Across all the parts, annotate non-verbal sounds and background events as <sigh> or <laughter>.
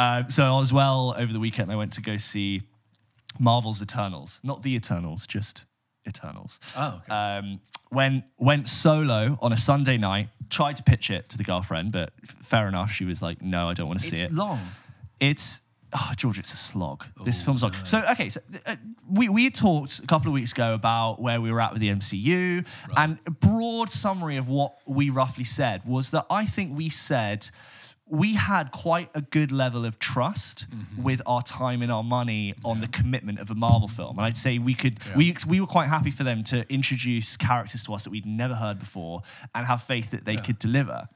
Uh, so as well over the weekend, I went to go see Marvel's Eternals, not the Eternals, just Eternals. Oh, okay. Um, when went solo on a Sunday night, tried to pitch it to the girlfriend, but fair enough, she was like, "No, I don't want to see it." it's long. It's oh, George, it's a slog. This film's long. So okay, so uh, we we talked a couple of weeks ago about where we were at with the MCU, and a broad summary of what we roughly said was that I think we said. We had quite a good level of trust mm-hmm. with our time and our money on the commitment of a Marvel film, and I'd say we could we we were quite happy for them to introduce characters to us that we'd never heard before and have faith that they could deliver.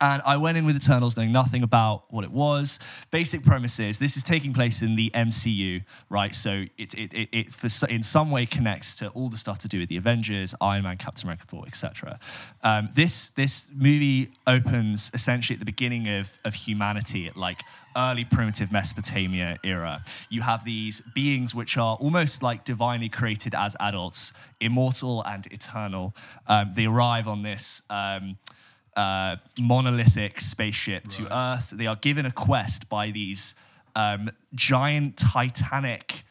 And I went in with Eternals knowing nothing about what it was. Basic premise is this is taking place in the MCU, right? So it, it, it, it for, in some way connects to all the stuff to do with the Avengers, Iron Man, Captain America, Thor, etc. Um, this, this movie opens essentially at the beginning of, of humanity at like early primitive Mesopotamia era. You have these beings which are almost like divinely created as adults, immortal and eternal. Um, they arrive on this. Um, uh, monolithic spaceship to Earth. They are given a quest by these um, giant Titanic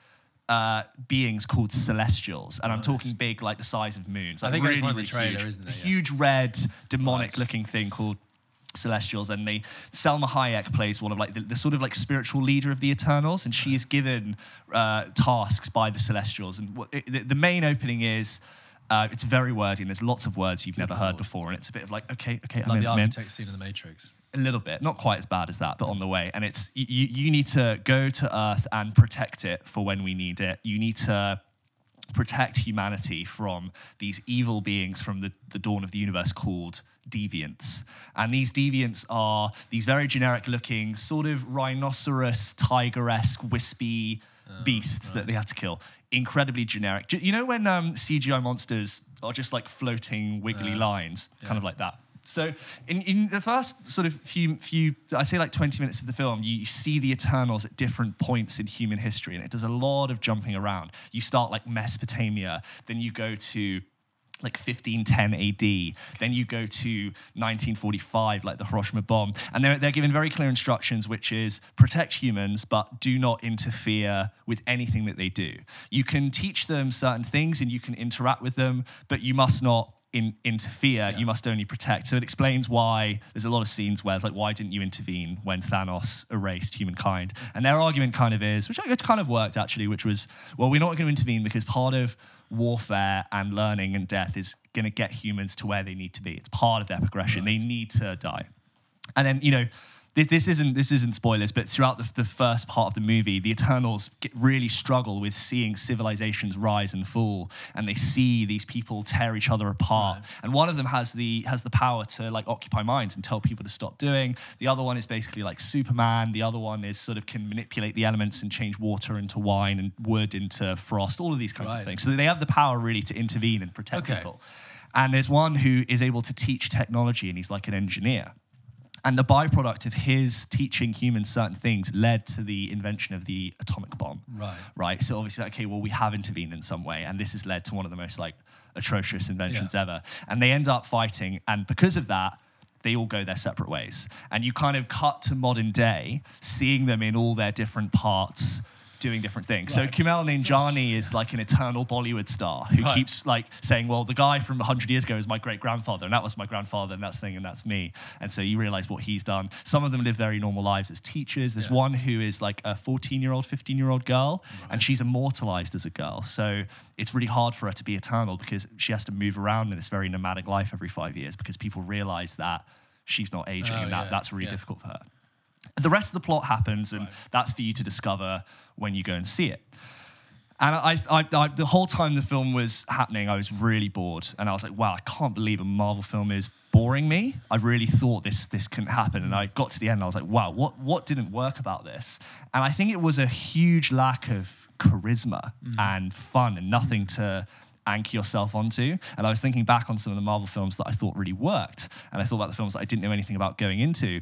uh, beings called Celestials, and I'm talking big, like the size of moons. Like think that's really, one of the really trailer, huge. isn't it? Yeah. huge red, demonic-looking thing called Celestials, and they Salma Hayek plays one of like the, the sort of like spiritual leader of the Eternals, and she is given uh, tasks by the Celestials. And what, it, the, the main opening is. Uh, it's very wordy, and there's lots of words you've never heard lord. before, and it's a bit of like, okay, okay, I'm Like in, the I'm in architect scene in The Matrix. a little bit, not quite as bad as that, but on the way. And it's you, you need to go to Earth and protect it for when we need it. You need to protect humanity from these evil beings from the, the dawn of the universe called deviants. And these deviants are these very generic looking, sort of rhinoceros, tiger esque, wispy beasts that they had to kill. Incredibly generic. You know when um, CGI monsters are just like floating, wiggly lines, kind of like that. So in, in the first sort of few few I say like 20 minutes of the film, you, you see the Eternals at different points in human history, and it does a lot of jumping around. You start like Mesopotamia, then you go to like 1510 AD. Then you go to 1945, like the Hiroshima bomb. And they're, they're given very clear instructions, which is protect humans, but do not interfere with anything that they do. You can teach them certain things and you can interact with them, but you must not in, interfere. You must only protect. So it explains why there's a lot of scenes where it's like, why didn't you intervene when Thanos erased humankind? And their argument kind of is, which I guess kind of worked actually, which was, well, we're not going to intervene because part of warfare and learning and death is going to get humans to where they need to be. It's part of their progression. They need to die. And then, you know, this, this isn't this isn't spoilers, but throughout the, the first part of the movie, the Eternals get, really struggle with seeing civilizations rise and fall, and they see these people tear each other apart. And one of them has the has the power to like occupy minds and tell people to stop doing. The other one is basically like Superman. The other one is sort of can manipulate the elements and change water into wine and wood into frost. All of these kinds Right. of things. So they have the power really to intervene and protect Okay. people. And there's one who is able to teach technology, and he's like an engineer. And the byproduct of his teaching humans certain things led to the invention of the atomic bomb. Right. Right. So obviously, okay, well, we have intervened in some way, and this has led to one of the most like atrocious inventions Yeah. ever. And they end up fighting, and because of that, they all go their separate ways. And you kind of cut to modern day, seeing them in all their different parts. Doing different things. So Kumail Nanjiani is like an eternal Bollywood star who Right. keeps like saying, "Well, the guy from 100 years ago is my great grandfather, and that was my grandfather, and that's thing, and that's me." And so you realize what he's done. Some of them live very normal lives as teachers. There's Yeah. one who is like a 14 year old, 15 year old girl, and she's immortalized as a girl. So it's really hard for her to be eternal because she has to move around in this very nomadic life every five years because people realize that she's not aging, Oh, and that, yeah, that's really yeah. difficult for her. The rest of the plot happens, and that's for you to discover when you go and see it. And I, I, I, the whole time the film was happening, I was really bored, and I was like, "Wow, I can't believe a Marvel film is boring me." I really thought this this couldn't happen, and I got to the end, and I was like, "Wow, what what didn't work about this?" And I think it was a huge lack of charisma mm. and fun, and nothing to anchor yourself onto. And I was thinking back on some of the Marvel films that I thought really worked, and I thought about the films that I didn't know anything about going into.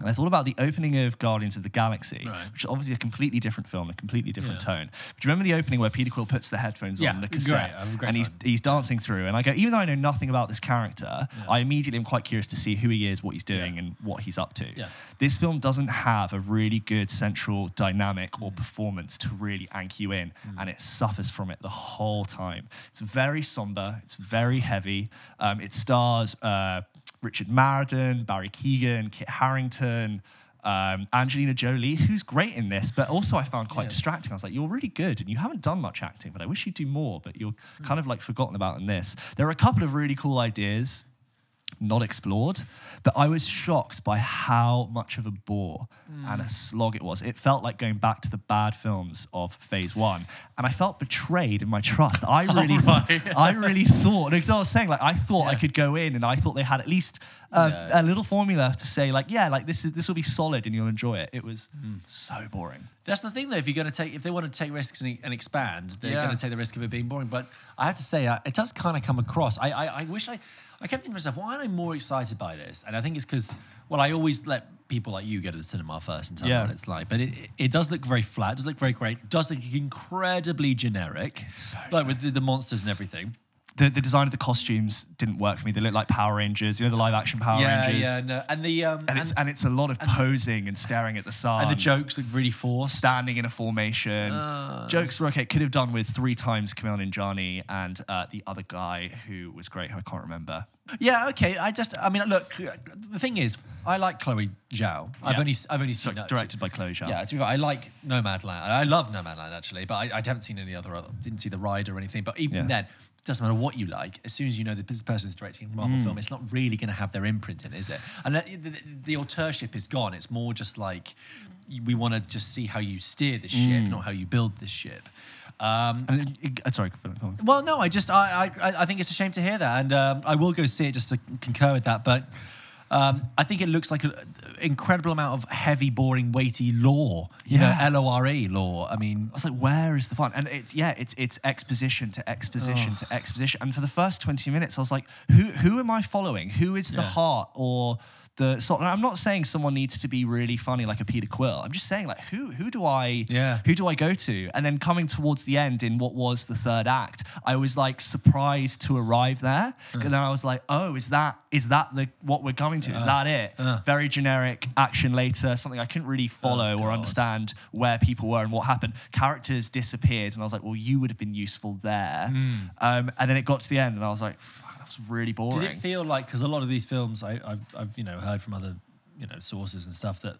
And I thought about the opening of Guardians of the Galaxy, Right. which is obviously a completely different film, a completely different Yeah. tone. But do you remember the opening where Peter Quill puts the headphones Yeah, on the cassette a great and he's, he's dancing through? And I go, even though I know nothing about this character, I immediately am quite curious to see who he is, what he's doing, Yeah. and what he's up to. Yeah. This film doesn't have a really good central dynamic Mm. or performance to really anchor you in, and it suffers from it the whole time. It's very somber, it's very heavy. Um, it stars uh, Richard Madden, Barry Keoghan, Kit Harington. Um, Angelina Jolie, who's great in this, but also I found quite Yeah. distracting. I was like, you're really good and you haven't done much acting, but I wish you'd do more, but you're kind of like forgotten about in this. There are a couple of really cool ideas not explored, but I was shocked by how much of a bore and a slog it was. It felt like going back to the bad films of Phase One, and I felt betrayed in my trust. I <laughs> really, right. I really thought because I was saying like I thought I could go in, and I thought they had at least uh, Yeah. a little formula to say like, yeah, like this is this will be solid and you'll enjoy it. It was so boring. That's the thing, though. If you're going to take, if they want to take risks and, and expand, they're Yeah. going to take the risk of it being boring. But I have to say, uh, it does kind of come across. I, I, I wish I, I kept thinking to myself, why am I more excited by this? And I think it's because, well, I always let people like you go to the cinema first and tell Yeah. me what it's like. But it, it does look very flat. It does look very great. Does look incredibly generic, like with the, the monsters and everything. The, the design of the costumes didn't work for me. They looked like Power Rangers, you know, the live action Power yeah, Rangers. yeah, no. and the um, And, it's and it's a lot of posing and staring at the sun. and the jokes look really forced. standing in a formation. Uh. Jokes were okay. Could have done with three times Kumail Nanjiani and uh, the other guy who was great, who I can't remember. Yeah, okay. I just, I mean, look. The thing is, I like Chloe Zhao. I've Yeah. only, I've only seen that directed by Chloe Zhao. Yeah, to be fair, I like Nomadland. I love Nomadland actually, but I, I haven't seen any other. Didn't see the ride or anything. But even Yeah. then, doesn't matter what you like. As soon as you know this person's directing a Marvel Mm. film, it's not really going to have their imprint in, is it? And the, the, the auteurship is gone. It's more just like we want to just see how you steer the ship, Mm. not how you build the ship. Um, it- it- uh, sorry, well, no, I just I, I I think it's a shame to hear that, and um, I will go see it just to concur with that. But um, I think it looks like an incredible amount of heavy, boring, weighty lore. You Yeah. know, L O R E lore. I mean, I was like, where is the fun? And it's yeah, it's it's exposition to exposition to exposition. And for the first twenty minutes, I was like, who who am I following? Who is the Yeah. heart or the sort? I'm not saying someone needs to be really funny like a Peter Quill. I'm just saying like who who do I Yeah. who do I go to? And then coming towards the end in what was the third act, I was like surprised to arrive there. Uh. And then I was like, oh, is that is that the what we're coming to? Is uh. that it? Uh. Very generic action later, something I couldn't really follow oh, or understand where people were and what happened. Characters disappeared, and I was like, well, you would have been useful there. Hmm. Um, and then it got to the end, and I was like, "Fuck, that was really boring. did it feel like because a lot of these films I, I've, I've you know heard from other you know sources and stuff that.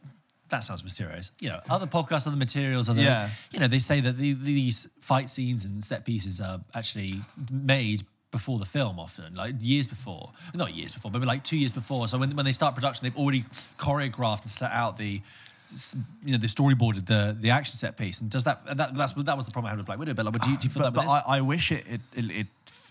That sounds mysterious. You know, other podcasts, other materials, other, Yeah. you know, they say that the, these fight scenes and set pieces are actually made before the film often, like years before. Not years before, but like two years before. So when, when they start production, they've already choreographed and set out the, you know, the storyboarded the the action set piece. And does that, that that's that was the problem I had with Black Widow. But like, do you, do you feel but, that but this? I, I wish it it, it,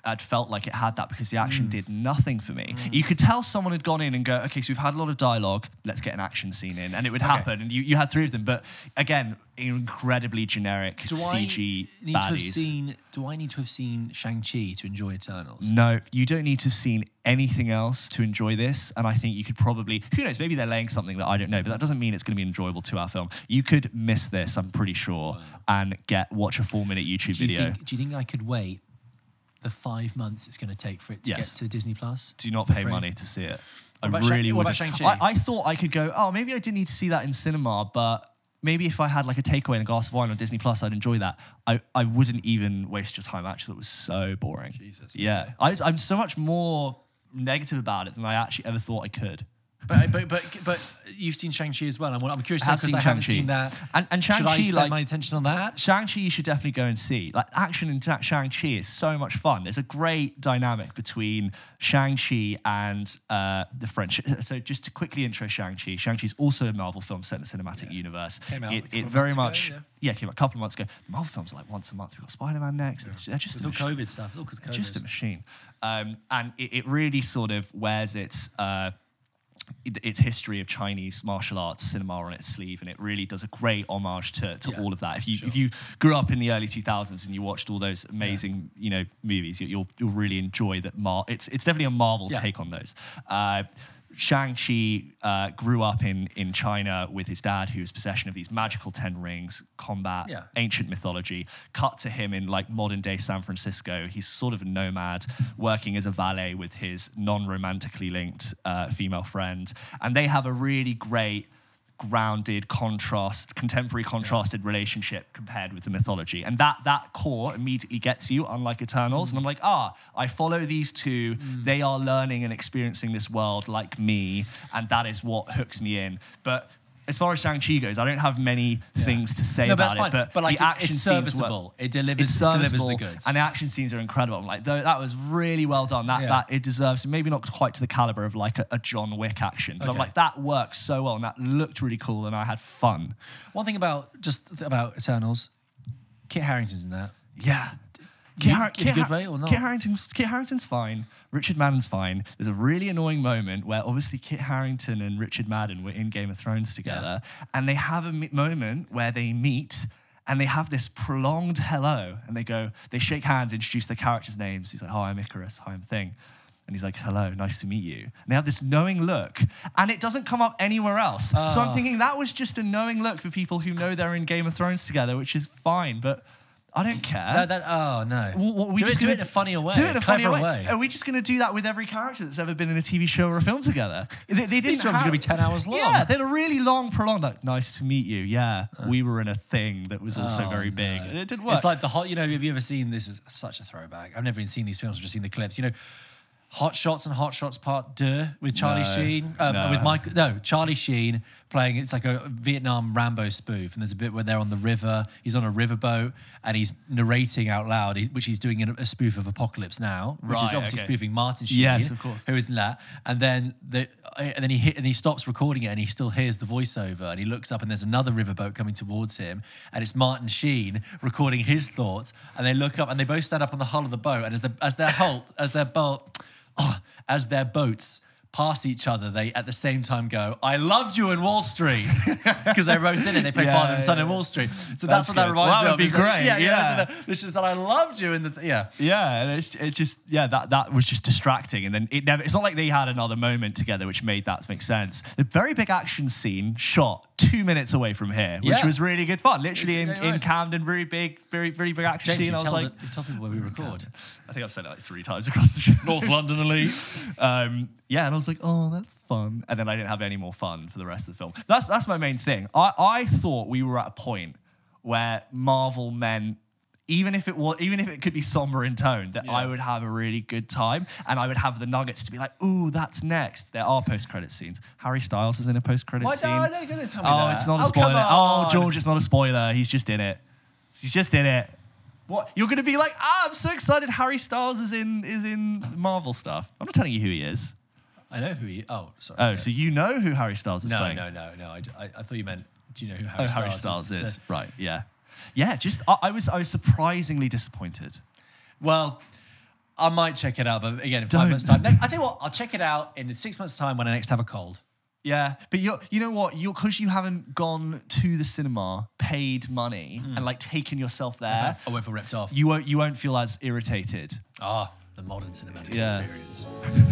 had felt like it had that because the action Mm. did nothing for me. You could tell someone had gone in and go, okay, so we've had a lot of dialogue, let's get an action scene in, and it would happen. And you, you had three of them, but again, incredibly generic do CG I need baddies. to have seen? Do I need to have seen Shang Chi to enjoy Eternals? No, you don't need to have seen anything else to enjoy this. And I think you could probably, who knows, maybe they're laying something that I don't know, but that doesn't mean it's going to be an enjoyable two hour film. You could miss this, I'm pretty sure, and get watch a four minute YouTube Do you, video. think, do you think I could wait the five months it's going to take for it to Yes. get to Disney Plus? Do not for pay free? money to see it. I about Shang- really what would. about Shang-Chi? I, I thought I could go, oh, maybe I didn't need to see that in cinema, but maybe if I had like a takeaway and a glass of wine on Disney Plus, I'd enjoy that. I, I wouldn't even waste your time. Actually, it was so boring. Jesus, Yeah. I, I'm so much more negative about it than I actually ever thought I could. But, but but but you've seen Shang Chi as well. I'm, I'm curious I because seen I haven't seen that. And- and Shang-Chi, like- my attention on that? Shang-Chi you should definitely go and see. Like action in Sha- Shang-Chi is so much fun. There's a great dynamic between Shang-Chi and uh, the French. <laughs> So just to quickly intro Shang-Chi, Shang-Chi is also a Marvel film set in the cinematic universe. Came out a it it very months ago, much, yeah. yeah. came out a couple of months ago. Marvel films are like once a month. We've got Spider-Man next. It's, they're just It's all COVID stuff. It's all because COVID. just a machine. Um, and it, it really sort of wears its uh, its history of Chinese martial arts cinema on its sleeve, and it really does a great homage to, to Yeah, all of that. If you sure. if you grew up in the early 2000s and you watched all those amazing you know movies, you, you'll you'll really enjoy that. Mar- it's it's definitely a Marvel Yeah. take on those. Uh, Shang-Chi uh, grew up in, in China with his dad, who was possession of these magical ten rings, combat, Yeah. ancient mythology. Cut to him in like modern day San Francisco. He's sort of a nomad, working as a valet with his non-romantically linked uh, female friend, and they have a really great grounded contrast contemporary contrasted relationship compared with the mythology. And that that core immediately gets you unlike eternals. And i'm like ah i follow these two. They are learning and experiencing this world like me and that is what hooks me in. But as far as Shang-Chi goes, I don't have many things to say No, but about that's fine. it, but, But, like, the action it's scenes were- It delivers- it's delivers the goods. and the action scenes are incredible. I'm like, that was really well done. That Yeah. that it deserves maybe not quite to the caliber of like a, a John Wick action, but I'm Okay. like that works so well and that looked really cool and I had fun. One thing about just about Eternals, Kit Harington's in that. Yeah. In- Har- in a good Har- way or not? Kit Harington's, Kit Harington's fine. Richard Madden's fine. There's a really annoying moment where obviously Kit Harington and Richard Madden were in Game of Thrones together, and they have a moment where they meet and they have this prolonged hello, and they go, they shake hands, introduce their characters' names. He's like, "Hi, I'm Ikaris. Hi, I'm Thing." And he's like, hello, nice to meet you. And they have this knowing look, and it doesn't come up anywhere else. So Ah. I'm thinking that was just a knowing look for people who know they're in Game of Thrones together, which is fine, but I don't care. That, that, oh no! What, we do, just it, do it in a funnier way. Do it in a funnier way. Are we just going to do that with every character that's ever been in a TV show or a film together? They, they These films are gonna be 10 hours long. Yeah, they're a really long, prolonged. Like, nice to meet you. Yeah, we were in a thing that was also Oh, very big. no. And it didn't work. It's like the hot. You know, have you ever seen this? Is such a throwback. I've never even seen these films. I've just seen the clips. You know, Hot Shots and Hot Shots Part Deux with Charlie No, Sheen. Um, no. With Mike. No, Charlie Sheen playing. It's like a Vietnam Rambo spoof. And there's a bit where they're on the river. He's on a riverboat and he's narrating out loud, he- which he's doing in a, a spoof of Apocalypse Now, which is Right, obviously okay. spoofing Martin Sheen. Yes, of course. Who is in that? And then the and then he hit and he stops recording it and he still hears the voiceover and he looks up and there's another riverboat coming towards him and it's Martin Sheen recording his thoughts and they look up and they both stand up on the hull of the boat and as the as their halt as their boat oh, as their boats pass each other they at the same time go I loved you in Wall Street <laughs> because they wrote in it they play Yeah, father and son yeah, in Wall Street so That's that's, what that reminds Well, me that would be is great, yeah, yeah. yeah. it's just that I loved you in the th- yeah Yeah, and it's it just yeah that that was just distracting, and then it never. It's not like they had another moment together which made that make sense. The very big action scene shot two minutes away from here, which Yeah. was really good fun. Literally in, in. Camden, very big, very very big action James scene. I was like, the, tell people where we record I think I've said it like three times across the show. <laughs> North London elite um, yeah, and I was like, oh, that's fun. And then I didn't have any more fun for the rest of the film. That's that's my main thing. I, I thought we were at a point where Marvel meant even if it was even if it could be somber in tone, that I would have a really good time and I would have the nuggets to be like, ooh, that's next. There are post credit scenes. Harry Styles is in a post credit Why scene. oh, that. it's not a Oh, spoiler. Oh. George, it's not a spoiler. He's just in it. He's just in it. What you're gonna be like? Ah, I'm so excited. Harry Styles is in is in Marvel stuff. I'm not telling you who he is. I know who he. Oh, sorry. Oh, so you know who Harry Styles is no, playing? no, no, no. I, I, I thought you meant. Do you know who Harry, Oh, Styles, Harry Styles is, So- right. Yeah, yeah. Just I, I was I was surprisingly disappointed. well, I might check it out, but again, in Don't. five months' time. I tell you what, I'll check it out in six months' time when I next have a cold. Yeah, but you you know what? You because you haven't gone to the cinema, paid money, and like taken yourself there. I won't feel ripped off. You won't you won't feel as irritated. Ah, the modern cinematic Yeah. experience. <laughs>